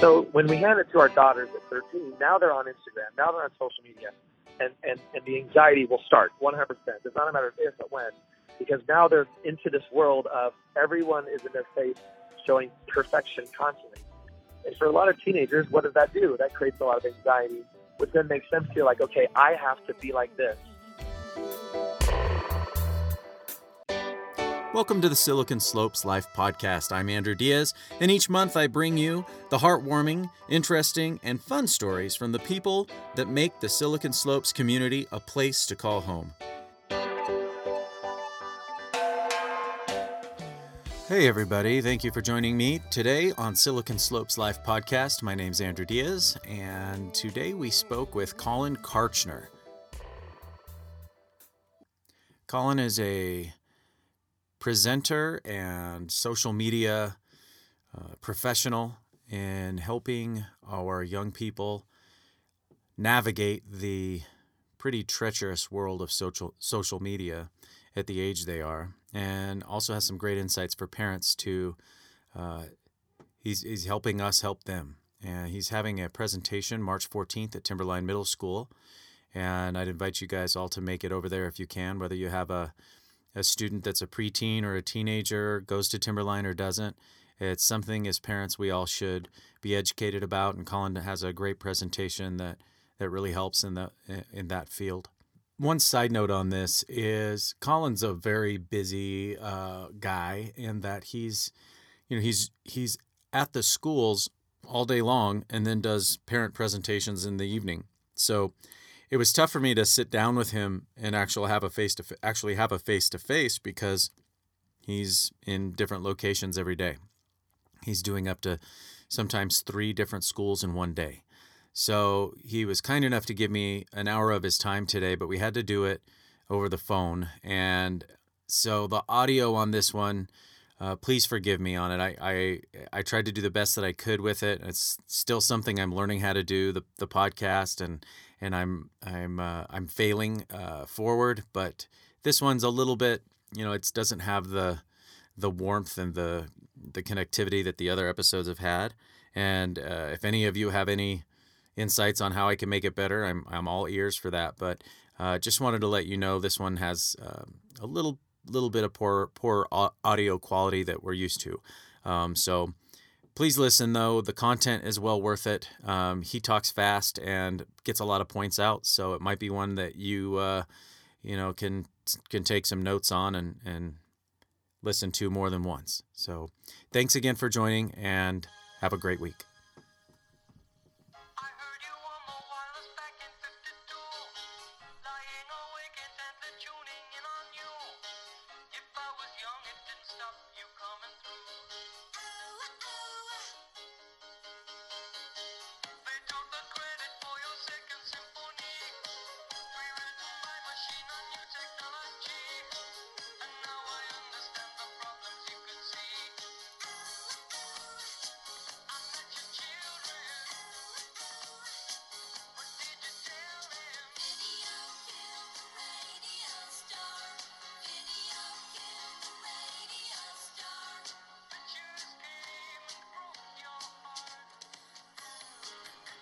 So when we hand it to our daughters at 13, now they're on Instagram, now they're on social media, and, and, and the anxiety will start 100%. It's not a matter of if, but when, because now they're into this world of everyone is in their face showing perfection constantly. And for a lot of teenagers, what does that do? That creates a lot of anxiety, which then makes them feel like, okay, I have to be like this. Welcome to the Silicon Slopes Life Podcast. I'm Andrew Diaz, and each month I bring you the heartwarming, interesting, and fun stories from the people that make the Silicon Slopes community a place to call home. Hey, everybody. Thank you for joining me today on Silicon Slopes Life Podcast. My name's Andrew Diaz, and today we spoke with Collin Kartchner. Collin is a presenter and social media uh, professional in helping our young people navigate the pretty treacherous world of social social media at the age they are, and also has some great insights for parents to. Uh, he's he's helping us help them, and he's having a presentation March 14th at Timberline Middle School, and I'd invite you guys all to make it over there if you can, whether you have a a student that's a preteen or a teenager goes to Timberline or doesn't. It's something as parents we all should be educated about, and Collin has a great presentation that that really helps in the in that field. One side note on this is Collin's a very busy uh, guy in that he's, you know, he's he's at the schools all day long and then does parent presentations in the evening. So it was tough for me to sit down with him and actually have a face to actually have a face to face because he's in different locations every day. He's doing up to sometimes three different schools in one day. So he was kind enough to give me an hour of his time today, but we had to do it over the phone. And so the audio on this one, uh, please forgive me on it. I, I I tried to do the best that I could with it. It's still something I'm learning how to do the the podcast and and I'm I'm uh, I'm failing uh, forward. But this one's a little bit, you know, it doesn't have the the warmth and the the connectivity that the other episodes have had. And uh, if any of you have any insights on how I can make it better, I'm I'm all ears for that. But uh, just wanted to let you know this one has um, a little little bit of poor poor audio quality that we're used to. Um, so Please listen though; the content is well worth it. Um, he talks fast and gets a lot of points out, so it might be one that you uh, you know can can take some notes on and and listen to more than once. So, thanks again for joining, and have a great week.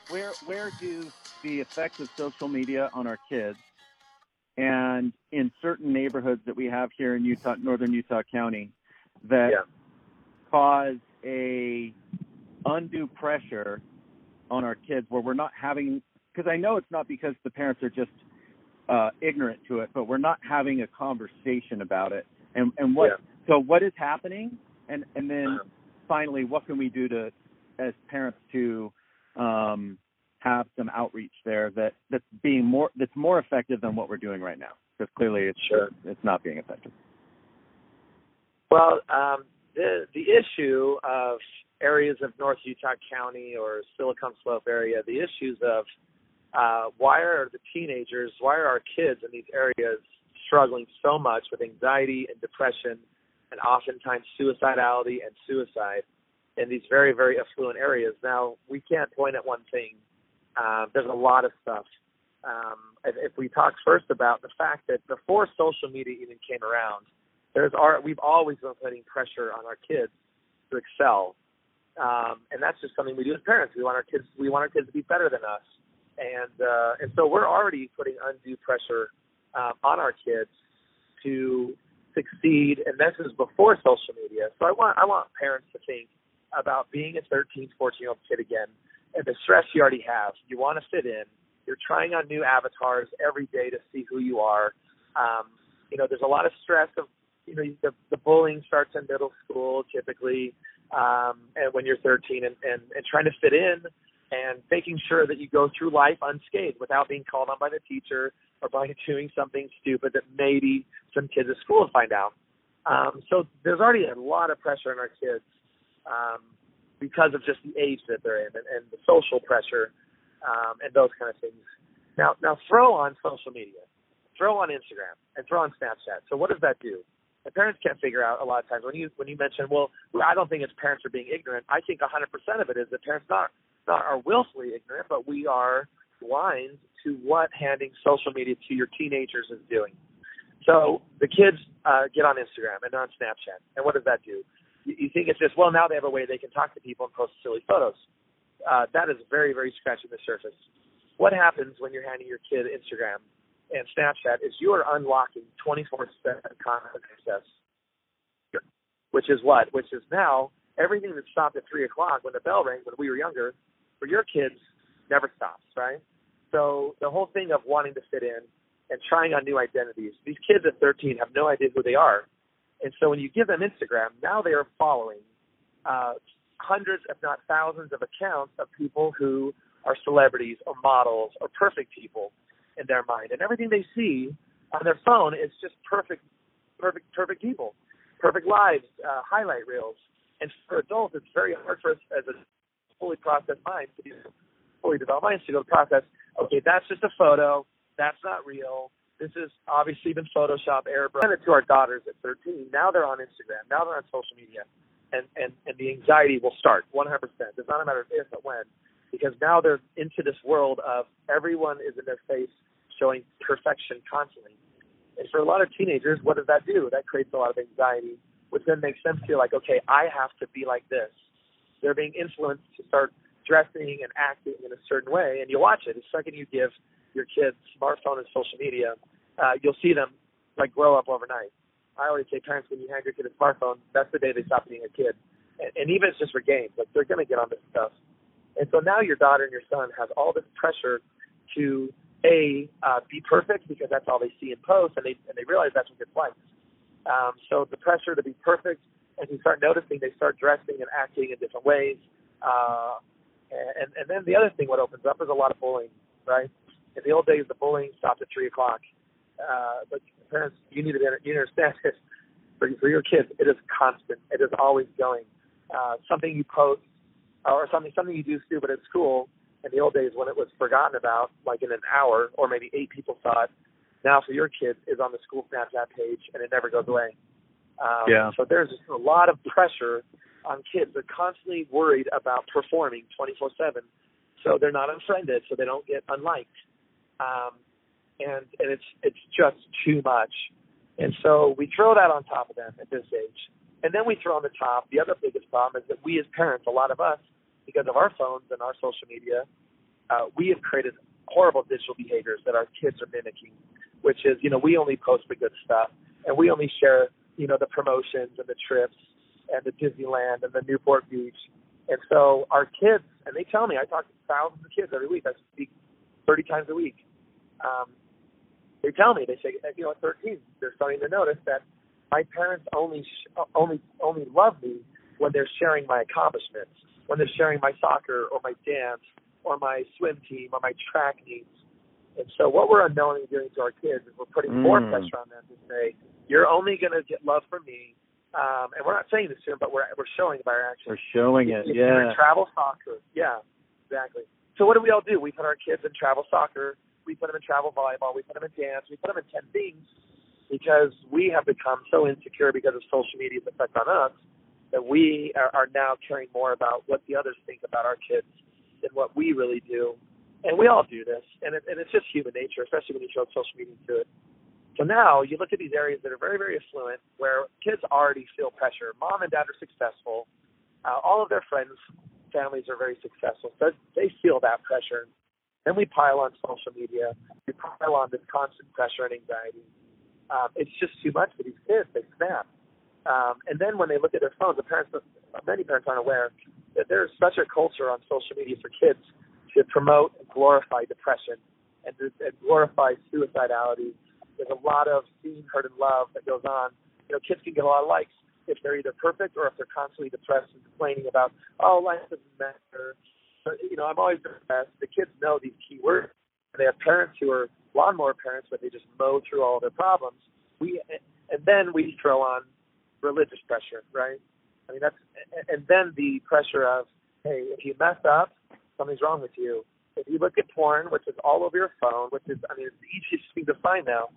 Where where do the effects of social media on our kids and in certain neighborhoods that we have here in Utah, northern Utah County, that yeah. cause a undue pressure on our kids where we're not having because I know it's not because the parents are just uh, ignorant to it, but we're not having a conversation about it. And and what yeah. so what is happening, and and then uh-huh. finally, what can we do to as parents to um, have some outreach there that that's being more that's more effective than what we're doing right now because clearly it's sure. it's not being effective. Well, um, the the issue of areas of North Utah County or Silicon Slope area, the issues of uh, why are the teenagers, why are our kids in these areas struggling so much with anxiety and depression and oftentimes suicidality and suicide? in these very, very affluent areas. Now, we can't point at one thing. Uh, there's a lot of stuff. Um, if, if we talk first about the fact that before social media even came around, there's our, we've always been putting pressure on our kids to excel. um, and that's just something we do as parents. We want our kids we want our kids to be better than us, and uh, and so we're already putting undue pressure um, on our kids to succeed, and this is before social media. So I want I want parents to think about being a 13, 14 year old kid again, and the stress you already have. You want to fit in. You're trying on new avatars every day to see who you are. Um, you know, there's a lot of stress of you know the, the bullying starts in middle school typically, um, and when you're 13, and, and and trying to fit in and making sure that you go through life unscathed without being called on by the teacher or by doing something stupid that maybe some kids at school find out. Um, so there's already a lot of pressure on our kids um, because of just the age that they're in and, and the social pressure um, and those kind of things. Now, now throw on social media, throw on Instagram, and throw on Snapchat. So what does that do? The parents can't figure out a lot of times when you when you mention, well, I don't think it's parents are being ignorant. I think 100% of it is that parents not not are willfully ignorant, but we are blind to what handing social media to your teenagers is doing. So the kids uh, get on Instagram and on Snapchat, and what does that do? You, think it's just well now they have a way they can talk to people and post silly photos. Uh, that is very very scratching the surface. What happens when you're handing your kid Instagram and Snapchat is you are unlocking 24/7 content access, which is what? Which is now everything that stopped at three o'clock when the bell rang when we were younger for your kids never stops, right? So the whole thing of wanting to fit in and trying on new identities. These kids at 13 have no idea who they are. And so when you give them Instagram, now they are following uh, hundreds, if not thousands, of accounts of people who are celebrities or models or perfect people in their mind. And everything they see on their phone is just perfect, perfect, perfect people, perfect lives, uh, highlight reels. And for adults, it's very hard for us as a fully processed mind to be fully developed minds to go process. Okay, that's just a photo. That's not real. This is obviously been Photoshop error. Send it to our daughters at 13. Now they're on Instagram. Now they're on social media, and and and the anxiety will start 100%. It's not a matter of if but when, because now they're into this world of everyone is in their face showing perfection constantly. And for a lot of teenagers, what does that do? That creates a lot of anxiety, which then makes them feel like, okay, I have to be like this. They're being influenced to start dressing and acting in a certain way, and you watch it. The second you give your kids smartphone and social media, uh, you'll see them like grow up overnight. I always say, parents, when you hand your kid a smartphone, that's the day they stop being a kid. And, and even it's just for games, like they're going to get on this stuff. And so now your daughter and your son has all this pressure to a uh, be perfect because that's all they see in posts, and they and they realize that's what gets likes. Um, so the pressure to be perfect as you start noticing they start dressing and acting in different ways. Uh, and, and then the other thing what opens up is a lot of bullying, right? In the old days, the bullying stopped at 3 o'clock. Uh, but parents, you need to you understand this. For, for your kids, it is constant. It is always going. Uh, something you post or something something you do stupid at school in the old days when it was forgotten about, like in an hour or maybe eight people saw it. Now for your kids is on the school Snapchat page and it never goes away. Um, yeah. So there's a lot of pressure on kids. They're constantly worried about performing 24/7, so they're not unfriended, so they don't get unliked, um, and and it's it's just too much. And so we throw that on top of them at this age, and then we throw on the top the other biggest problem is that we as parents, a lot of us, because of our phones and our social media, uh, we have created horrible digital behaviors that our kids are mimicking, which is you know we only post the good stuff and we only share you know, the promotions and the trips and the Disneyland and the Newport Beach. And so our kids, and they tell me, I talk to thousands of kids every week. I speak 30 times a week. Um, they tell me, they say, you know, at 13, they're starting to notice that my parents only sh- only only love me when they're sharing my accomplishments, when they're sharing my soccer or my dance or my swim team or my track meets. And so what we're unknowingly doing to our kids is we're putting mm. more pressure on them to say, you're only going to get love from me. Um, and we're not saying this to them, but we're we're showing by our actions. We're showing it, if yeah. travel soccer, yeah, exactly. So what do we all do? We put our kids in travel soccer. We put them in travel volleyball. We put them in dance. We put them in ten things because we have become so insecure because of social media's effect on us that we are, are now caring more about what the others think about our kids than what we really do. And we all do this, and, it, and it's just human nature, especially when you show social media to it. So now you look at these areas that are very, very affluent, where kids already feel pressure. Mom and dad are successful. Uh, all of their friends, families are very successful, so they feel that pressure. Then we pile on social media. We pile on this constant pressure and anxiety. Um, it's just too much for these kids. They snap. Um, and then when they look at their phones, the parents, many parents aren't aware that there's such a culture on social media for kids to promote and glorify depression and, and glorify suicidality. There's a lot of seen, heard, and love that goes on. You know, kids can get a lot of likes if they're either perfect or if they're constantly depressed and complaining about, oh, life doesn't matter. But, you know, I'm always depressed. The kids know these key words. And they have parents who are lawnmower parents, but they just mow through all their problems. We and then we throw on religious pressure, right? I mean, that's and then the pressure of, hey, if you mess up, something's wrong with you. If you look at porn, which is all over your phone, which is, I mean, it's the easiest thing to find now.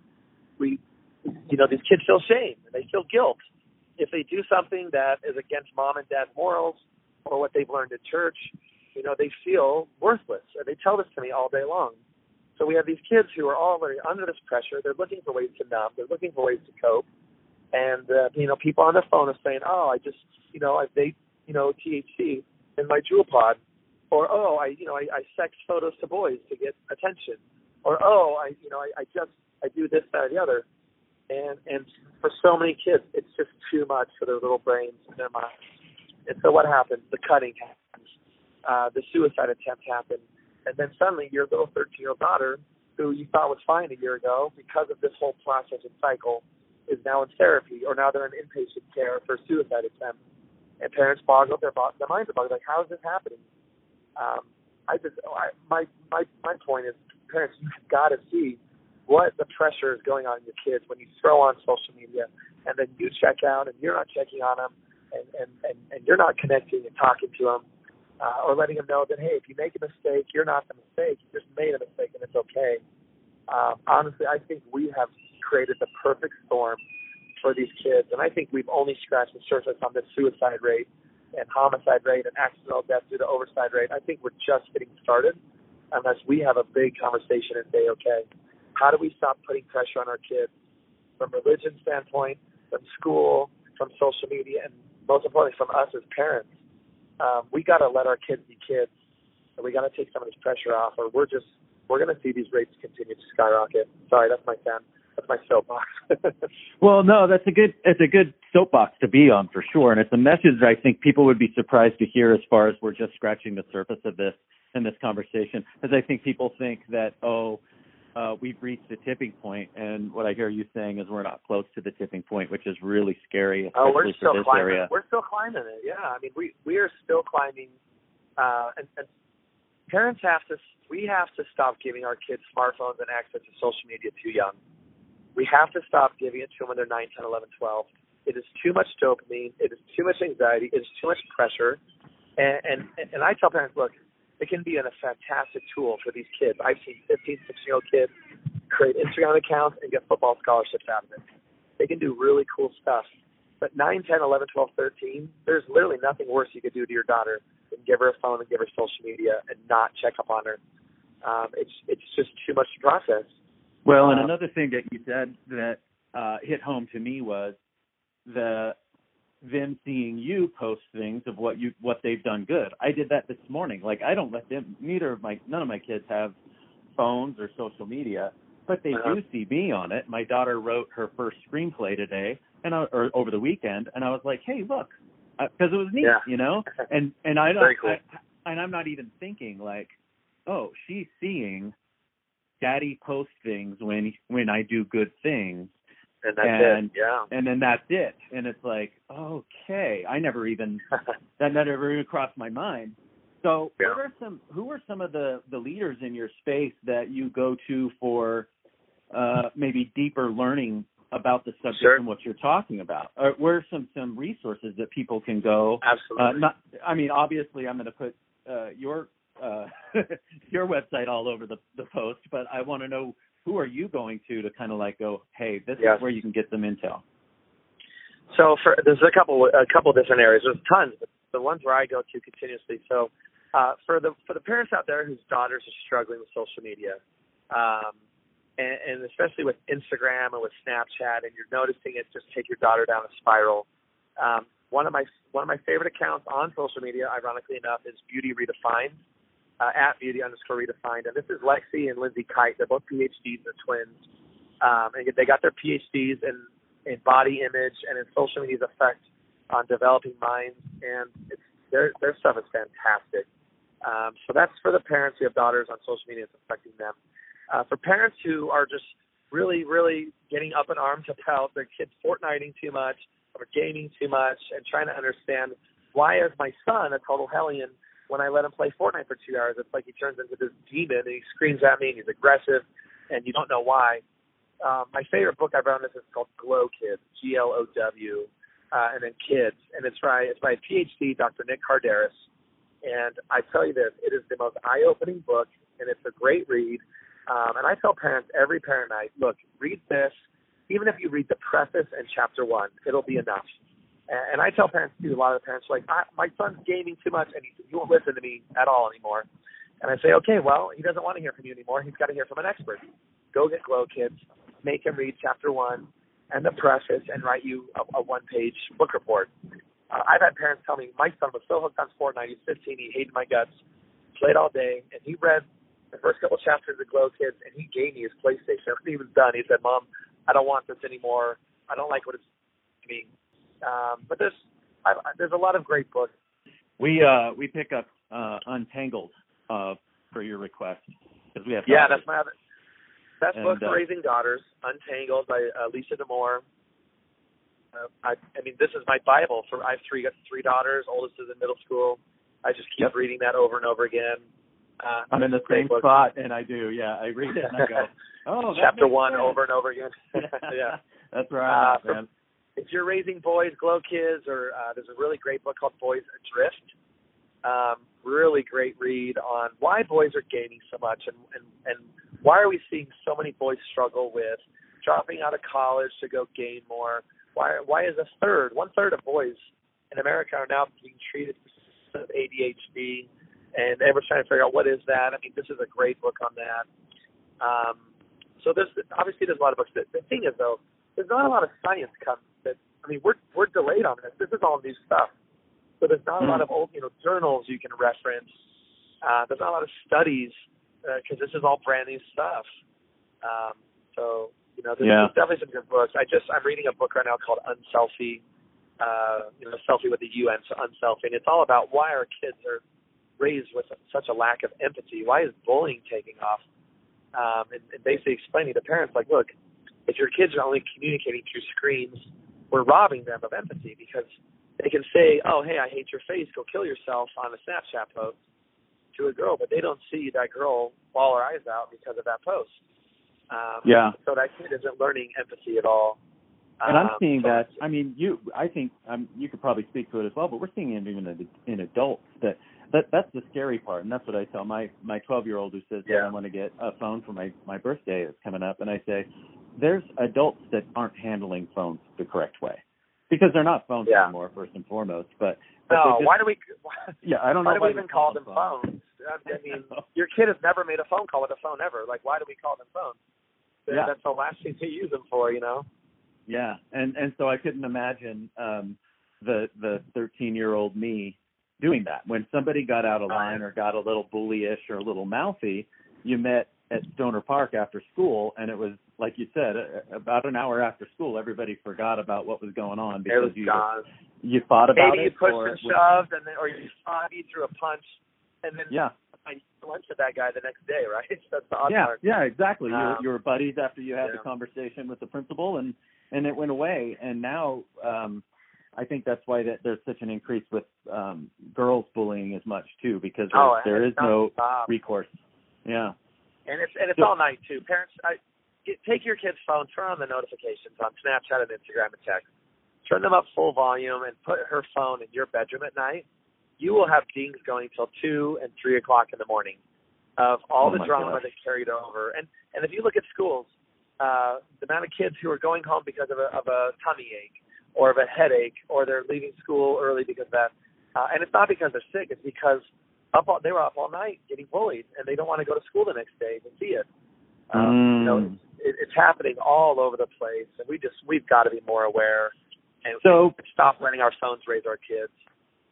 We, you know, these kids feel shame and they feel guilt if they do something that is against mom and dad's morals or what they've learned in church. You know, they feel worthless, and they tell this to me all day long. So we have these kids who are already under this pressure. They're looking for ways to numb. They're looking for ways to cope. And uh, you know, people on the phone are saying, "Oh, I just, you know, I vape, you know, THC in my Juul pod," or "Oh, I, you know, I, I sex photos to boys to get attention," or "Oh, I, you know, I, I just, I do this, that, or the other." And and for so many kids, it's just too much for their little brains and their minds. And so what happens? The cutting happens. Uh, the suicide attempt happened, And then suddenly your little 13 year old daughter, who you thought was fine a year ago because of this whole process and cycle, is now in therapy or now they're in inpatient care for a suicide attempt. And parents boggle their, their minds about like, how is this happening? Um, I just, I, my, my, my point is, parents, you've got to see what the pressure is going on in your kids when you throw on social media and then you check out and you're not checking on them and, and, and, and you're not connecting and talking to them uh, or letting them know that, hey, if you make a mistake, you're not the mistake. You just made a mistake and it's okay. Um, honestly, I think we have created the perfect storm for these kids. And I think we've only scratched the surface on the suicide rate and homicide rate and accidental death due to overside rate. I think we're just getting started unless we have a big conversation and say, okay, how do we stop putting pressure on our kids from religion standpoint, from school, from social media, and most importantly from us as parents? Um, we got to let our kids be kids, and we got to take some of this pressure off, or we're just we're going to see these rates continue to skyrocket. Sorry, that's my fan. That's my soapbox. well, no, that's a good it's a good soapbox to be on for sure, and it's a message that I think people would be surprised to hear as far as we're just scratching the surface of this in this conversation, because I think people think that oh uh, we've reached the tipping point, and what I hear you saying is we're not close to the tipping point, which is really scary, oh, we're still climbing. area. We're still climbing it. Yeah, I mean, we we are still climbing, uh, and, and parents have to. We have to stop giving our kids smartphones and access to social media too young. We have to stop giving it to them when they're 9, 10, 11, 12. It is too much dopamine. It is too much anxiety. It is too much pressure. And, and and I tell parents, look, it can be a fantastic tool for these kids. I've seen 15, 16 year old kids create Instagram accounts and get football scholarships out of it. They can do really cool stuff. But 9, 10, 11, 12, 13, there's literally nothing worse you could do to your daughter than give her a phone and give her social media and not check up on her. Um, it's it's just too much to process. Well, and um, another thing that you said that uh, hit home to me was the them seeing you post things of what you what they've done good. I did that this morning. Like I don't let them neither of my none of my kids have phones or social media, but they uh-huh. do see me on it. My daughter wrote her first screenplay today and I, or over the weekend and I was like, "Hey, look." Because uh, it was neat, yeah. you know? And and I don't cool. I, and I'm not even thinking like, "Oh, she's seeing daddy post things when when I do good things." And that's and, it. Yeah. And then that's it. And it's like, okay, I never even that never even crossed my mind. So, yeah. what are some who are some of the the leaders in your space that you go to for uh, maybe deeper learning about the subject sure. and what you're talking about? Or where are some some resources that people can go? Absolutely. Uh, not, I mean, obviously, I'm going to put uh, your uh, your website all over the the post, but I want to know who are you going to to kind of like go, hey, this yes. is where you can get some intel? So for there's a couple a couple different areas. There's tons, but the ones where I go to continuously. So uh, for the for the parents out there whose daughters are struggling with social media, um, and, and especially with Instagram and with Snapchat, and you're noticing it just take your daughter down a spiral. Um, one of my one of my favorite accounts on social media, ironically enough, is Beauty Redefined uh, at Beauty underscore Redefined, and this is Lexie and Lindsay Kite. They're both PhDs, they're twins, um, and they got their PhDs in in body image and in social media's effect on developing minds, and it's their their stuff is fantastic. Um, so that's for the parents who have daughters on social media. It's affecting them. Uh, for parents who are just really, really getting up in arms about their kids Fortniting too much or gaming too much, and trying to understand why is my son a total hellion when I let him play Fortnite for two hours? It's like he turns into this demon and he screams at me and he's aggressive, and you don't know why. Um, my favorite book I've read on this is called Glow Kids, G L O W, uh, and then Kids, and it's by it's by PhD, Dr. Nick Kardaras. And I tell you this, it is the most eye-opening book, and it's a great read. Um, and I tell parents every parent night, look, read this. Even if you read the preface and chapter one, it'll be enough. And, I tell parents too. A lot of the parents are like, I, my son's gaming too much, and he, he won't listen to me at all anymore. And I say, okay, well, he doesn't want to hear from you anymore. He's got to hear from an expert. Go get Glow Kids, make him read chapter one and the preface, and write you a, a one-page book report. Uh, I've had parents tell me my son was so hooked on Fortnite. He's 15. He hated my guts. Played all day, and he read the first couple chapters of Glow Kids, and he gave me his PlayStation. After he was done, he said, "Mom, I don't want this anymore. I don't like what it's me." Um, but there's I, there's a lot of great books. We uh we pick up uh Untangled uh for your request because we have yeah that's my other best and, book for uh, raising daughters Untangled by uh, Lisa Damour. Uh, I, I mean, this is my Bible. For I have three three daughters. Oldest is in middle school. I just keep Yep. reading that over and over again. Uh, I'm in the same book. spot, and I do. Yeah, I read it and I go, oh, that Chapter one sense. over and over again. yeah. that's Uh, right, for- man. If you're raising boys, Glow Kids, or uh, there's a really great book called Boys Adrift. Um, really great read on why boys are gaming so much, and, and and why are we seeing so many boys struggle with dropping out of college to go game more. Why why is a third, one third of boys in America are now being treated for ADHD, and everyone's trying to figure out what is that. I mean, this is a great book on that. Um, so there's obviously there's a lot of books. The thing is though, there's not a lot of science come. I mean, we're we're delayed on this. This is all new stuff. So there's not a lot of old you know journals you can reference. Uh, there's not a lot of studies because this is all brand new stuff. Um, so you know, there's, Yeah. there's definitely some good books. I just I'm reading a book right now called Unselfie. Uh, you know, selfie with the UN, so unselfie, and it's all about why our kids are raised with such a lack of empathy. Why is bullying taking off? Um, and, and basically explaining to parents like, look, if your kids are only communicating through screens, we're robbing them of empathy because they can say, oh, hey, I hate your face, go kill yourself on a Snapchat post to a girl, but they don't see that girl ball her eyes out because of that post. Um, Yeah. So that kid isn't learning empathy at all. And I'm Um, seeing so that. I mean, you. I think um, you could probably speak to it as well, but we're seeing it even in, adults. That that that's the scary part, and that's what I tell my my 12 year old who says that Yeah. I want to get a phone for my my birthday is coming up, and I say, there's adults that aren't handling phones the correct way because they're not phones Yeah. anymore, first and foremost. But, but No, just- why do we? Why, Yeah, I don't why know do we why even we call them phones. phones? I mean, your kid has never made a phone call with a phone ever. Like, why do we call them phones? Yeah. That's the last thing to use them for, you know. Yeah, and and so I couldn't imagine um the the 13 year old me doing that. When somebody got out of line or got a little bullyish or a little mouthy, you met at Stoner Park after school, and it was like you said, about an hour after school, everybody forgot about what was going on It because you gone. you thought about Maybe you pushed or and it was- shoved, and then, or you fought, you threw a punch, and then yeah, I lunch with that guy the next day, right? That's the odd yeah, part. yeah, exactly. you, Um, were, you were buddies after you had the conversation with the principal, and and it went away. And now, um, I think that's why that there's such an increase with um, girls bullying as much too, because there, Oh, there is no nonstop. recourse. Yeah, And it's and it's all night too. Parents, I, get, take your kid's phone, turn on the notifications on Snapchat and Instagram and text. Turn them up full volume and put her phone in your bedroom at night. You will have dings going till two and three o'clock in the morning of all Oh the drama gosh. that carried over. And and if you look at schools, uh, the amount of kids who are going home because of a of a tummy ache or of a headache or they're leaving school early because of that. Uh, and it's not because they're sick; it's because up all, they were up all night getting bullied, and they don't want to go to school the next day to see it. Um, You know, Mm. it's, it, it's happening all over the place, and we just we've got to be more aware. and so stop letting our phones raise our kids.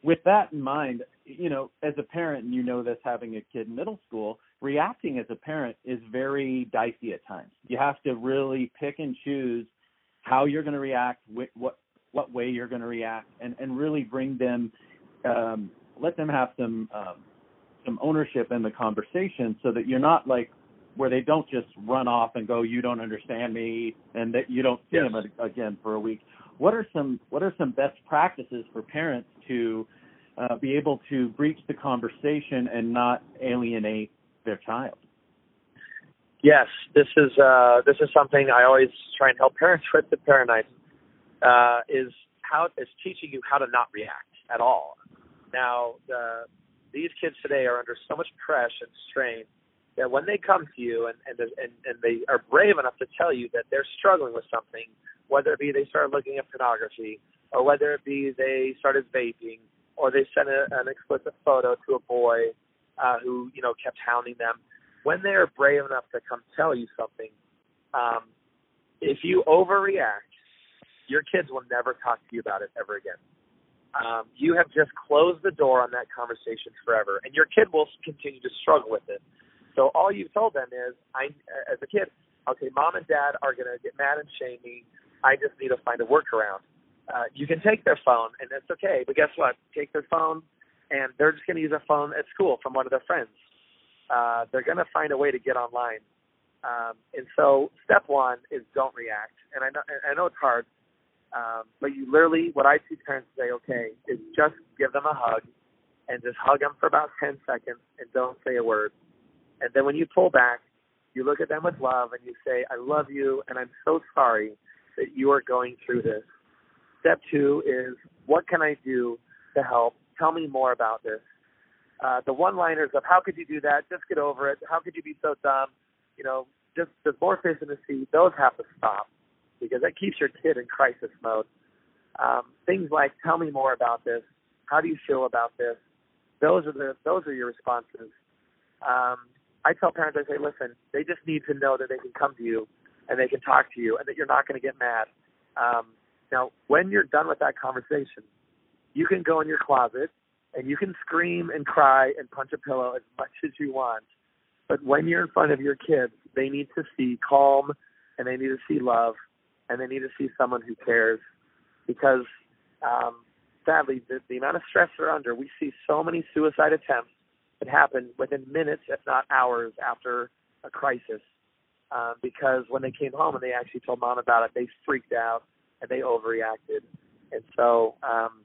With that in mind, you know, as a parent, and you know this having a kid in middle school, reacting as a parent is very dicey at times. You have to really pick and choose how you're going to react, what what way you're going to react, and and really bring them, um, let them have some um, some ownership in the conversation, so that you're not like where they don't just run off and go, "You don't understand me," and that you don't see yes. them again for a week. What are some what are some best practices for parents to uh, be able to breach the conversation and not alienate their child? Yes, this is uh, this is something I always try and help parents with the Paranites uh, is how is teaching you how to not react at all. Now, the, these kids today are under so much pressure and strain that when they come to you and, and and and they are brave enough to tell you that they're struggling with something, whether it be they started looking at pornography, or whether it be they started vaping, or they sent a, an explicit photo to a boy uh, who you know kept hounding them. When they are brave enough to come tell you something, um, if you overreact your kids will never talk to you about it ever again. Um, you have just closed the door on that conversation forever, and your kid will continue to struggle with it. So all you've told them is, I, as a kid, okay, mom and dad are going to get mad and shame me. I just need to find a workaround. Uh, you can take their phone, and that's okay. But guess what? Take their phone, and they're just going to use a phone at school from one of their friends. Uh, they're going to find a way to get online. Um, and so, step one is don't react. And I know, I know it's hard, um, but you literally, what I see parents say, okay, is just give them a hug and just hug them for about 10 seconds and don't say a word. And then when you pull back, you look at them with love and you say, I love you and I'm so sorry that you are going through this. Step two is, what can I do to help? Tell me more about this. Uh, the one-liners of how could you do that? Just get over it. How could you be so dumb? You know, just there's more fish in the sea. Those have to stop because that keeps your kid in crisis mode. Um, things like, tell me more about this. How do you feel about this? Those are the those are your responses. Um, I tell parents, I say, listen, they just need to know that they can come to you and they can talk to you and that you're not going to get mad. Um, now, when you're done with that conversation, you can go in your closet and you can scream and cry and punch a pillow as much as you want. But when you're in front of your kids, they need to see calm and they need to see love and they need to see someone who cares because um, sadly the, the amount of stress they're under we see so many suicide attempts that happen within minutes if not hours after a crisis um, because when they came home and they actually told mom about it they freaked out and they overreacted. And so um,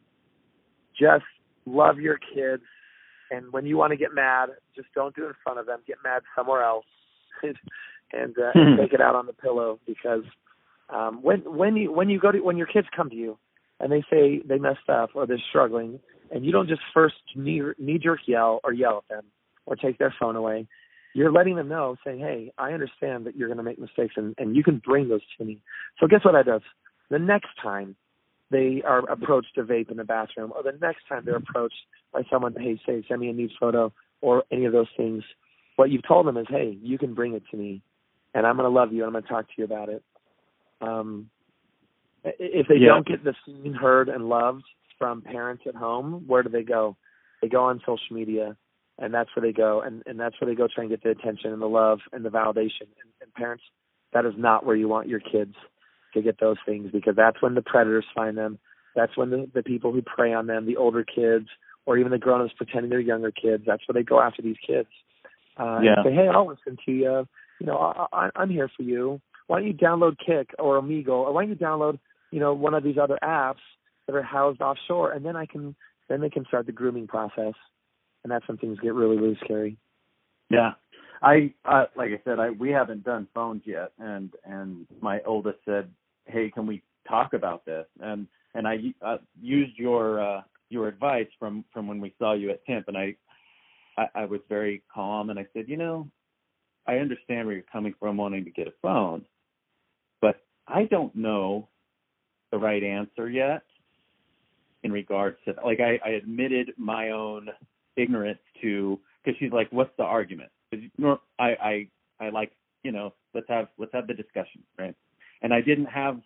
just love your kids. And when you want to get mad just don't do it in front of them. Get mad somewhere else and, uh, and take it out on the pillow because um, when when you when you go to when your kids come to you and they say they messed up or they're struggling, and you don't just first knee knee jerk yell or yell at them or take their phone away. You're letting them know, saying, "Hey, I understand that you're going to make mistakes, and, and you can bring those to me." So guess what that does? The next time they are approached to vape in the bathroom, or the next time they're approached by someone, "Hey, say, send me a nude photo," or any of those things, what you've told them is, "Hey, you can bring it to me, and I'm going to love you, and I'm going to talk to you about it." Um, if they yeah. don't get the seen, heard, and loved from parents at home, where do they go? They go on social media, and that's where they go, and and that's where they go try and get the attention and the love and the validation. And, and parents, that is not where you want your kids to get those things because that's when the predators find them. That's when the the people who prey on them, the older kids, or even the grown-ups pretending they're younger kids. That's where they go after these kids. Uh, yeah. And say, hey, I'll listen to you. You know, I, I, I'm here for you why don't you download Kik or Omegle or why don't you download you know one of these other apps that are housed offshore and then I can then they can start the grooming process and that's when things get really really scary. Yeah. I uh, like I said, I we haven't done phones yet, and and my oldest said, "Hey, can we talk about this?" And and I uh, used your uh, your advice from from when we saw you at Temp, and I, I I was very calm, and I said, you know, I understand where you're coming from, wanting to get a phone, I don't know the right answer yet in regards to like I, I admitted my own ignorance to because she's like, what's the argument? I I I like you know let's have let's have the discussion right, and I didn't have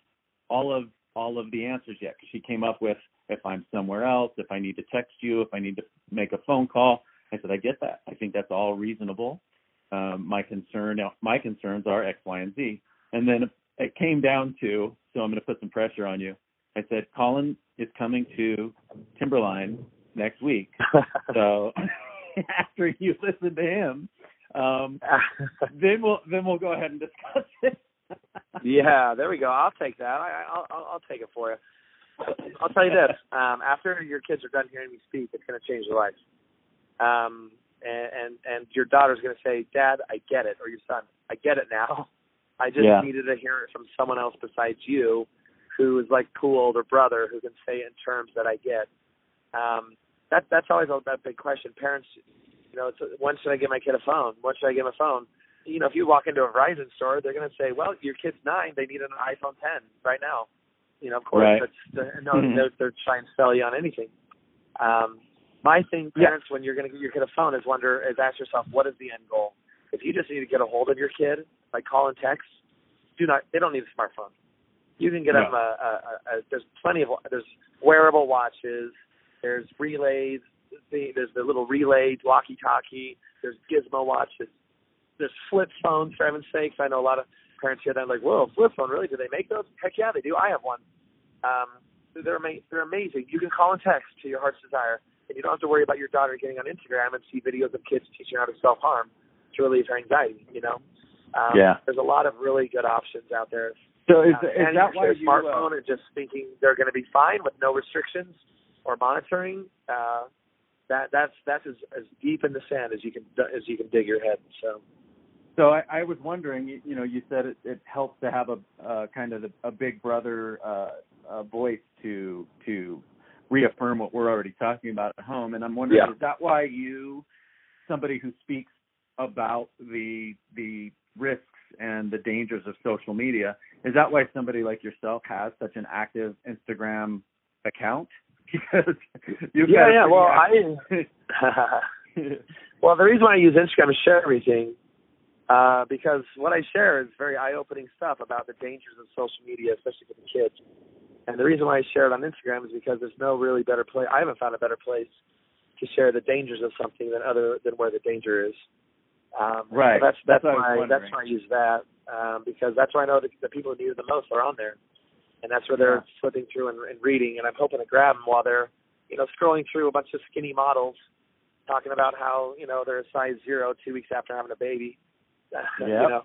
all of all of the answers yet. She came up with if I'm somewhere else, if I need to text you, if I need to make a phone call. I said, I get that. I think that's all reasonable. Um, my concern, my concerns are X, Y, and Z. And then it came down to, so I'm going to put some pressure on you. I said, Collin is coming to Timberline next week. so after you listen to him, um, then we'll then we'll go ahead and discuss it. yeah, there we go. I'll take that. I, I'll, I'll I'll take it for you. I'll tell you this: um, after your kids are done hearing me speak, it's going to change their lives. Um, and and, and your daughter's going to say, "Dad, I get it," or your son, "I get it now." I just yeah. needed to hear it from someone else besides you, who is like cool older brother who can say it in terms that I get. Um, that that's always a that big question. Parents, you know, it's when should I get my kid a phone? When should I get him a phone? You know, if you walk into a Verizon store, they're going to say, "Well, your kid's nine; they need an iPhone 10 right now." You know, of course, right. that's no, mm-hmm. they're, they're trying to sell you on anything. Um, my thing, parents, yeah. when you're going to get your kid a phone, is wonder is ask yourself, what is the end goal? If you just need to get a hold of your kid, like call and text, do not. They don't need a smartphone. You can get no. them a, a, a, a. There's plenty of. There's wearable watches. There's relays. There's the little relay walkie-talkie. There's gizmo watches. There's flip phones. For heaven's sakes, I know a lot of parents hear that like, "Whoa, flip phone! Really? Do they make those?" Heck yeah, they do. I have one. Um, they're ama- they're amazing. You can call and text to your heart's desire, and you don't have to worry about your daughter getting on Instagram and see videos of kids teaching her how to self harm to relieve her anxiety. You know. Um, yeah. There's a lot of really good options out there. So is, uh, is that why you smartphone uh, and just thinking they're going to be fine with no restrictions or monitoring? Uh, that that's that's as, as deep in the sand as you can as you can dig your head. So. So I, I was wondering, you know, you said it, it helps to have a uh, kind of a, a big brother uh, uh, voice to to reaffirm what we're already talking about at home, and I'm wondering, yeah. is that why you, somebody who speaks about the the risks and the dangers of social media, is that why somebody like yourself has such an active Instagram account? Because you yeah, yeah. Well, I well, the reason why I use Instagram is share everything uh, because what I share is very eye-opening stuff about the dangers of social media, especially for the kids. And the reason why I share it on Instagram is because there's no really better place. I haven't found a better place to share the dangers of something than other than where the danger is. Um, right. So that's that's, that's why that's why I use that um, because that's why I know the, the people who need it the most are on there, and that's where they're yeah. flipping through and, and reading. And I'm hoping to grab them while they're you know scrolling through a bunch of skinny models talking about how you know they're a size zero two weeks after having a baby Yep. you know,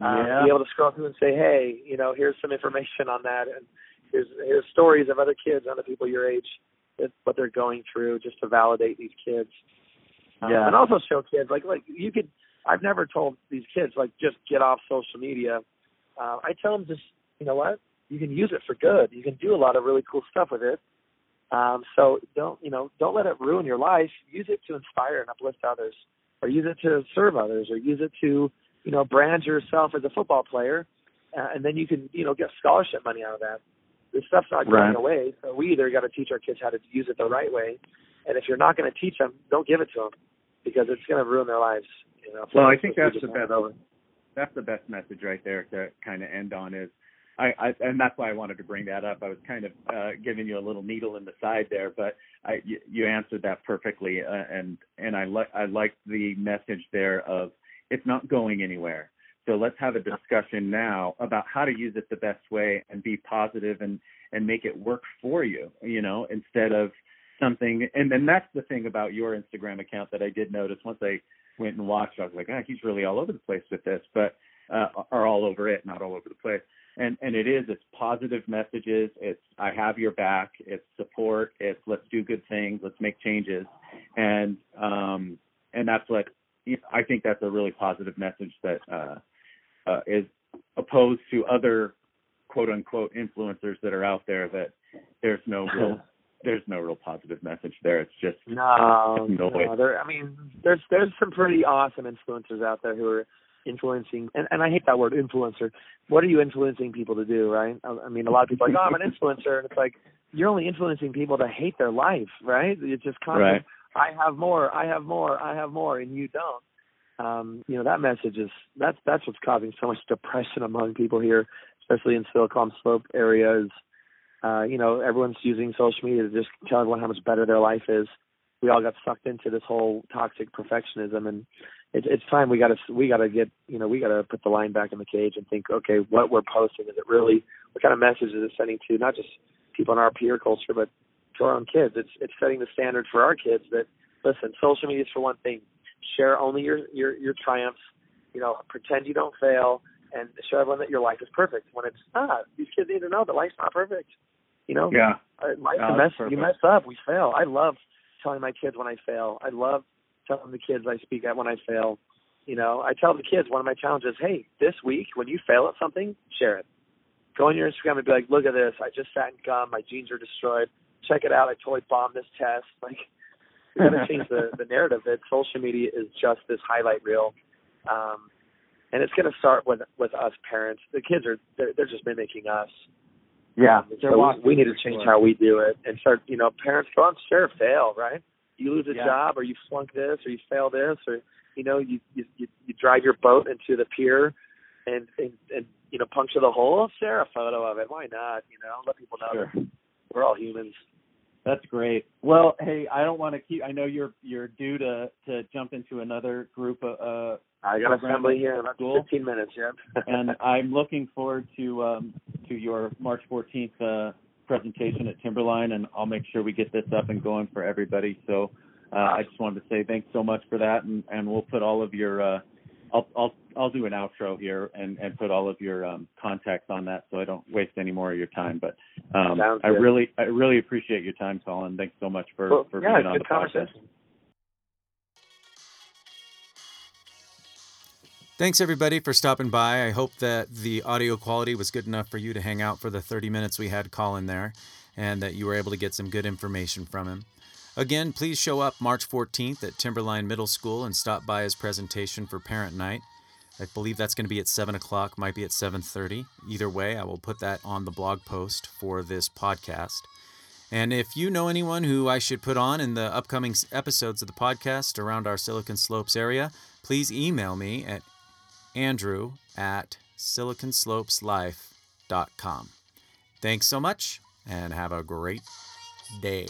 um, yeah. be able to scroll through and say, hey, you know, here's some information on that, and here's here's stories of other kids, other people your age, that, what they're going through, just to validate these kids. Um, Yeah. and also show kids like like you could. I've never told these kids like just get off social media. Uh, I tell them just you know what you can use it for good. You can do a lot of really cool stuff with it. Um, so don't you know don't let it ruin your life. Use it to inspire and uplift others, or use it to serve others, or use it to you know, brand yourself as a football player, uh, and then you can, you know, get scholarship money out of that. This stuff's not going Right. away, so we either got to teach our kids how to use it the right way, and if you're not going to teach them, don't give it to them because it's going to ruin their lives. You know. Well, I think that's the best. That's the best message right there to kind of end on is. I, I and that's why I wanted to bring that up. I was kind of uh, giving you a little needle in the side there, but I, you, you answered that perfectly, uh, and and I like I like the message there of it's not going anywhere. So let's have a discussion now about how to use it the best way and be positive and and make it work for you. You know, instead of something. And then that's the thing about your Instagram account that I did notice once I went and watched. I was like, ah, he's really all over the place with this, but uh, are all over it, not all over the place. And and it is. It's positive messages. It's I have your back. It's support. It's let's do good things. Let's make changes. And um and that's what I think that's a really positive message that uh, uh, is opposed to other quote unquote influencers that are out there that there's no real there's no real positive message there. It's just No, No no. There, I mean, there's there's some pretty awesome influencers out there who are influencing, and, and I hate that word influencer. What are you influencing people to do, right? I, I mean, a lot of people are like, oh, I'm an influencer, and it's like you're only influencing people to hate their life, right? It's just constant. Right. I have more, I have more, I have more, and you don't. Um, you know that message is that's that's what's causing so much depression among people here, especially in Silicon Slope areas. Uh, you know, everyone's using social media to just tell everyone how much better their life is. We all got sucked into this whole toxic perfectionism, and it, it's time we got to we got to get you know we got to put the line back in the cage and think, okay, what we're posting is it really what kind of message is it sending to not just people in our peer culture, but to our own kids. It's it's setting the standard for our kids that listen, social media is for one thing. Share only your your your triumphs. You know, pretend you don't fail and show everyone that your life is perfect when it's not. These kids need to know that life's not perfect. You know, yeah, life's no, a mess. You mess up, we fail. I love telling my kids when I fail. I love telling the kids I speak at when I fail. You know, I tell the kids one of my challenges, hey, this week when you fail at something, share it. Go on your Instagram and be like, look at this. I just sat in gum. My jeans are destroyed. Check it out. I totally bombed this test. Like, you're going to change the, the narrative that social media is just this highlight reel. Um, and it's going to start with with us parents. The kids are they're, they're just mimicking us. Yeah, so we, we need to change how we do it and start. You know, parents go on, share, fail, right? You lose a yeah. job, or you flunk this, or you fail this, or you know, you you you, you drive your boat into the pier, and, and and you know, puncture the hole. Share a photo of it. Why not? You know, let people know sure. that we're all humans. That's great. Well, hey, I don't want to keep. I know you're you're due to to jump into another group of. Uh, I got assembly here in about school. 15 minutes. Yep. and I'm looking forward to um to your March 14th uh, presentation at Timberline, and I'll make sure we get this up and going for everybody. So uh, I just wanted to say thanks so much for that, and and we'll put all of your. Uh, I'll I'll I'll do an outro here and and put all of your um, contacts on that, so I don't waste any more of your time. But um, I really I really appreciate your time, Collin. Thanks so much for well, for yeah, being on the podcast. Thanks everybody for stopping by. I hope that the audio quality was good enough for you to hang out for the 30 minutes we had Collin there and that you were able to get some good information from him. Again, please show up March 14th at Timberline Middle School and stop by his presentation for Parent Night. I believe that's going to be at 7 o'clock, might be at 7.30. Either way, I will put that on the blog post for this podcast. And if you know anyone who I should put on in the upcoming episodes of the podcast around our Silicon Slopes area, please email me at andrew at siliconslopeslife.com. Thanks so much and have a great day.